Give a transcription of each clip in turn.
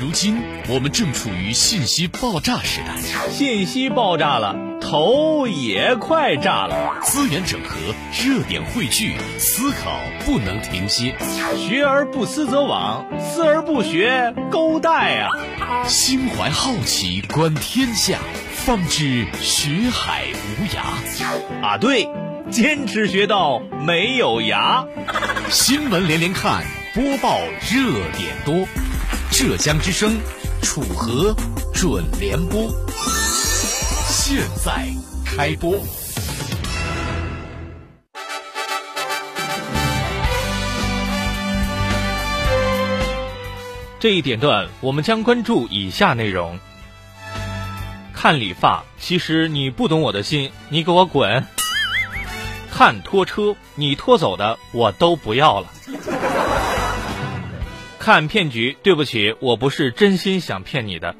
如今我们正处于信息爆炸时代，信息爆炸了，头也快炸了。资源整合，热点汇聚，思考不能停歇。学而不思则罔，思而不学，勾带啊！心怀好奇，观天下，方知学海无涯。啊，对，坚持学到没有涯。新闻连连看，播报热点多。浙江之声，楚河准联播，现在开播。这一点段，我们将关注以下内容：看理发，其实你不懂我的心，你给我滚！看拖车，你拖走的我都不要了。看骗局，对不起，我不是真心想骗你的。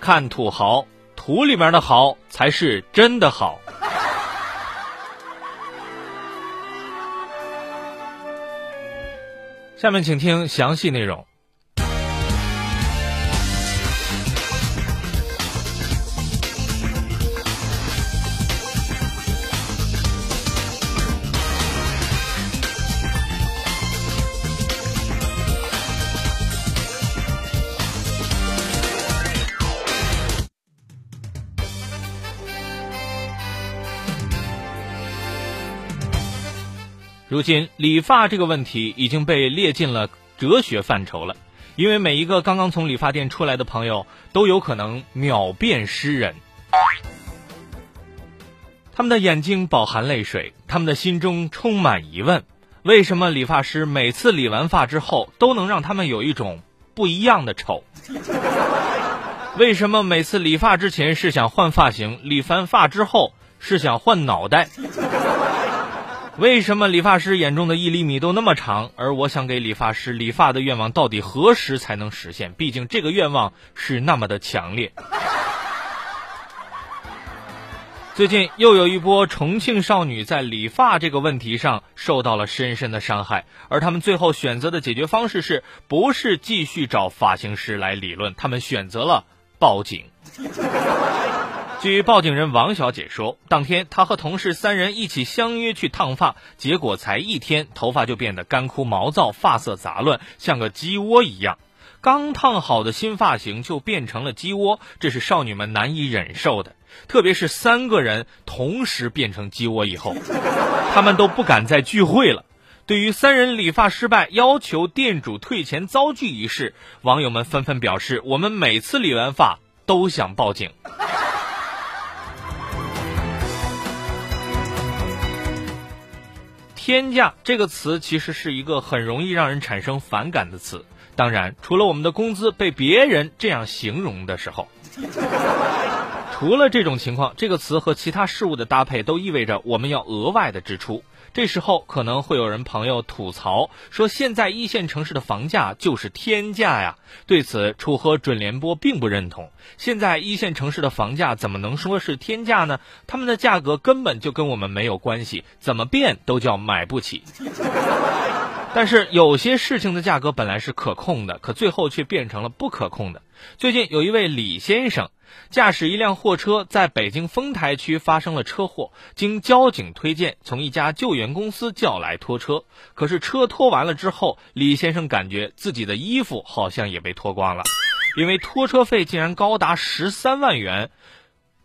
看土豪，土里面的豪才是真的好。下面请听详细内容。如今，理发这个问题已经被列进了哲学范畴了，因为每一个刚刚从理发店出来的朋友都有可能秒变诗人。他们的眼睛饱含泪水，他们的心中充满疑问：为什么理发师每次理完发之后都能让他们有一种不一样的丑？为什么每次理发之前是想换发型，理完发之后是想换脑袋？为什么理发师眼中的一厘米都那么长，而我想给理发师理发的愿望到底何时才能实现？毕竟这个愿望是那么的强烈。最近又有一波重庆少女在理发这个问题上受到了深深的伤害，而他们最后选择的解决方式是不是继续找发型师来理论？他们选择了报警。据报警人王小姐说，当天她和同事三人一起相约去烫发，结果才一天，头发就变得干枯毛躁，发色杂乱，像个鸡窝一样。刚烫好的新发型就变成了鸡窝，这是少女们难以忍受的。特别是三个人同时变成鸡窝以后，他们都不敢再聚会了。对于三人理发失败，要求店主退钱遭拒一事，网友们纷纷表示：“我们每次理完发都想报警。”天价这个词其实是一个很容易让人产生反感的词。当然，除了我们的工资被别人这样形容的时候，除了这种情况，这个词和其他事物的搭配都意味着我们要额外的支出。这时候可能会有人朋友吐槽说，现在一线城市的房价就是天价呀。对此，楚河准联播并不认同。现在一线城市的房价怎么能说是天价呢？他们的价格根本就跟我们没有关系，怎么变都叫买不起。但是有些事情的价格本来是可控的，可最后却变成了不可控的。最近有一位李先生驾驶一辆货车在北京丰台区发生了车祸，经交警推荐，从一家救援公司叫来拖车。可是车拖完了之后，李先生感觉自己的衣服好像也被脱光了，因为拖车费竟然高达十三万元，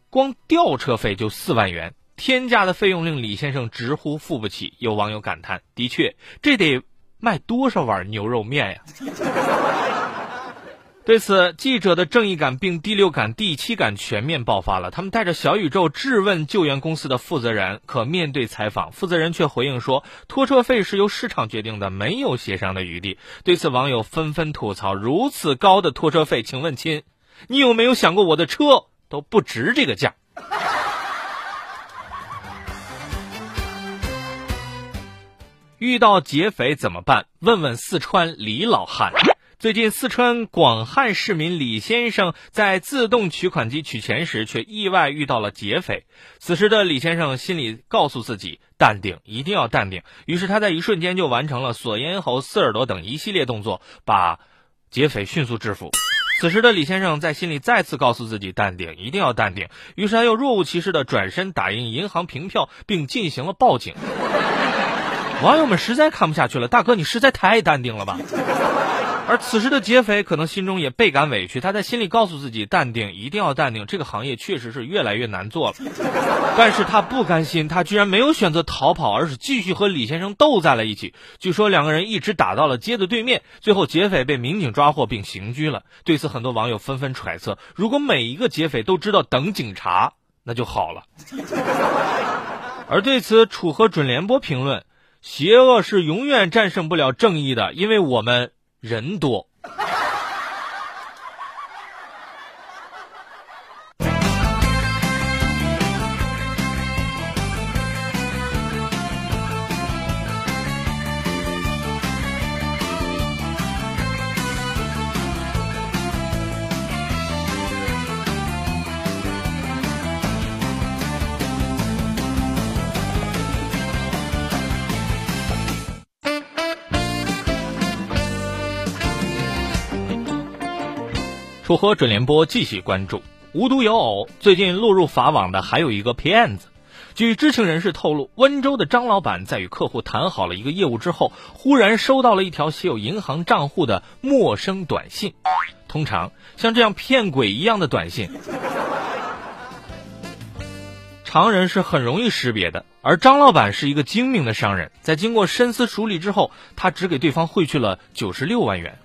光吊车费就四万元，天价的费用令李先生直呼付不起。有网友感叹：“的确，这得。”卖多少碗牛肉面呀？对此，记者的正义感并第六感、第七感全面爆发了。他们带着小宇宙质问救援公司的负责人，可面对采访，负责人却回应说：“拖车费是由市场决定的，没有协商的余地。”对此，网友纷纷吐槽：“如此高的拖车费，请问亲，你有没有想过我的车都不值这个价？” 遇到劫匪怎么办？问问四川李老汉。最近，四川广汉市民李先生在自动取款机取钱时，却意外遇到了劫匪。此时的李先生心里告诉自己：淡定，一定要淡定。于是他在一瞬间就完成了锁咽喉、撕耳朵等一系列动作，把劫匪迅速制服。此时的李先生在心里再次告诉自己淡定，一定要淡定。于是他又若无其事的转身打印银行凭票，并进行了报警。网友们实在看不下去了，大哥你实在太淡定了吧！而此时的劫匪可能心中也倍感委屈，他在心里告诉自己淡定，一定要淡定。这个行业确实是越来越难做了，但是他不甘心，他居然没有选择逃跑，而是继续和李先生斗在了一起。据说两个人一直打到了街的对面，最后劫匪被民警抓获并刑拘了。对此，很多网友纷纷揣测：如果每一个劫匪都知道等警察，那就好了。而对此，楚河准联播评论：邪恶是永远战胜不了正义的，因为我们。人多。楚河准联播继续关注。无独有偶，最近落入法网的还有一个骗子。据知情人士透露，温州的张老板在与客户谈好了一个业务之后，忽然收到了一条写有银行账户的陌生短信。通常像这样骗鬼一样的短信，常人是很容易识别的。而张老板是一个精明的商人，在经过深思熟虑之后，他只给对方汇去了九十六万元。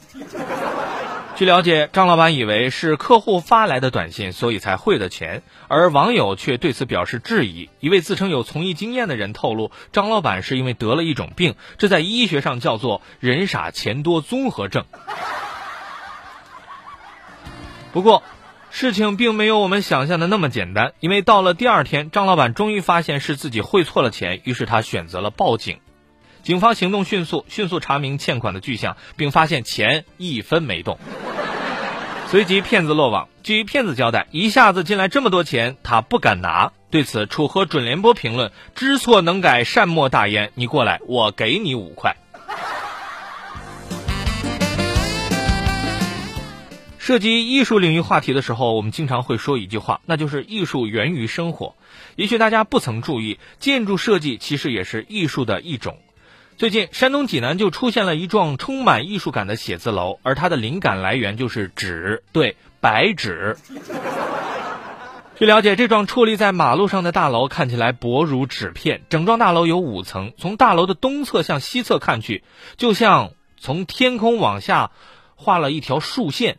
据了解，张老板以为是客户发来的短信，所以才汇的钱，而网友却对此表示质疑。一位自称有从医经验的人透露，张老板是因为得了一种病，这在医学上叫做“人傻钱多综合症”。不过，事情并没有我们想象的那么简单，因为到了第二天，张老板终于发现是自己汇错了钱，于是他选择了报警。警方行动迅速，迅速查明欠款的具象，并发现钱一分没动。随即，骗子落网。据骗子交代，一下子进来这么多钱，他不敢拿。对此，楚河准联播评论：“知错能改，善莫大焉。你过来，我给你五块。”涉及艺术领域话题的时候，我们经常会说一句话，那就是“艺术源于生活”。也许大家不曾注意，建筑设计其实也是艺术的一种。最近，山东济南就出现了一幢充满艺术感的写字楼，而它的灵感来源就是纸，对，白纸。据了解，这幢矗立在马路上的大楼看起来薄如纸片，整幢大楼有五层，从大楼的东侧向西侧看去，就像从天空往下画了一条竖线。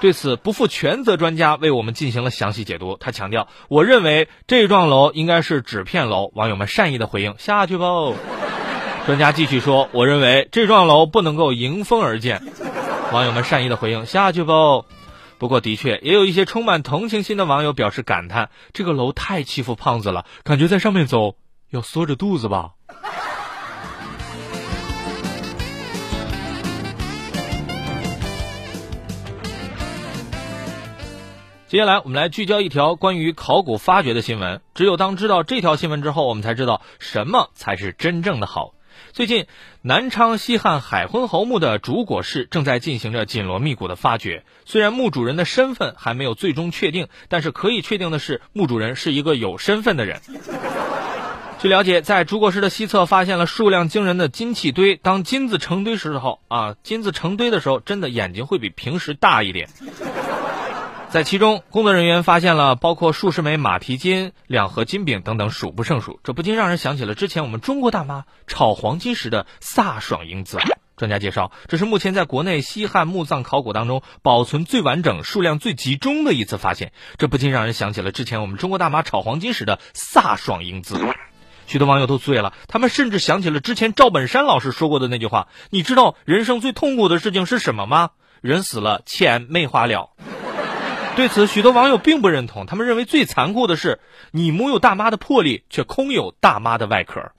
对此，不负全责专家为我们进行了详细解读。他强调：“我认为这幢楼应该是纸片楼。”网友们善意的回应：“下去吧。”专家继续说：“我认为这幢楼不能够迎风而建。”网友们善意的回应：“下去吧。”不过，的确也有一些充满同情心的网友表示感叹：“这个楼太欺负胖子了，感觉在上面走要缩着肚子吧。”接下来，我们来聚焦一条关于考古发掘的新闻。只有当知道这条新闻之后，我们才知道什么才是真正的好。最近，南昌西汉海昏侯墓的主椁室正在进行着紧锣密鼓的发掘。虽然墓主人的身份还没有最终确定，但是可以确定的是，墓主人是一个有身份的人。据了解，在主椁室的西侧发现了数量惊人的金器堆。当金子成堆时候啊，金子成堆的时候，真的眼睛会比平时大一点。在其中，工作人员发现了包括数十枚马蹄金、两盒金饼等等，数不胜数。这不禁让人想起了之前我们中国大妈炒黄金时的飒爽英姿。专家介绍，这是目前在国内西汉墓葬考古当中保存最完整、数量最集中的一次发现。这不禁让人想起了之前我们中国大妈炒黄金时的飒爽英姿。许多网友都醉了，他们甚至想起了之前赵本山老师说过的那句话：“你知道人生最痛苦的事情是什么吗？人死了，钱没花了。”对此，许多网友并不认同。他们认为最残酷的是，你没有大妈的魄力，却空有大妈的外壳。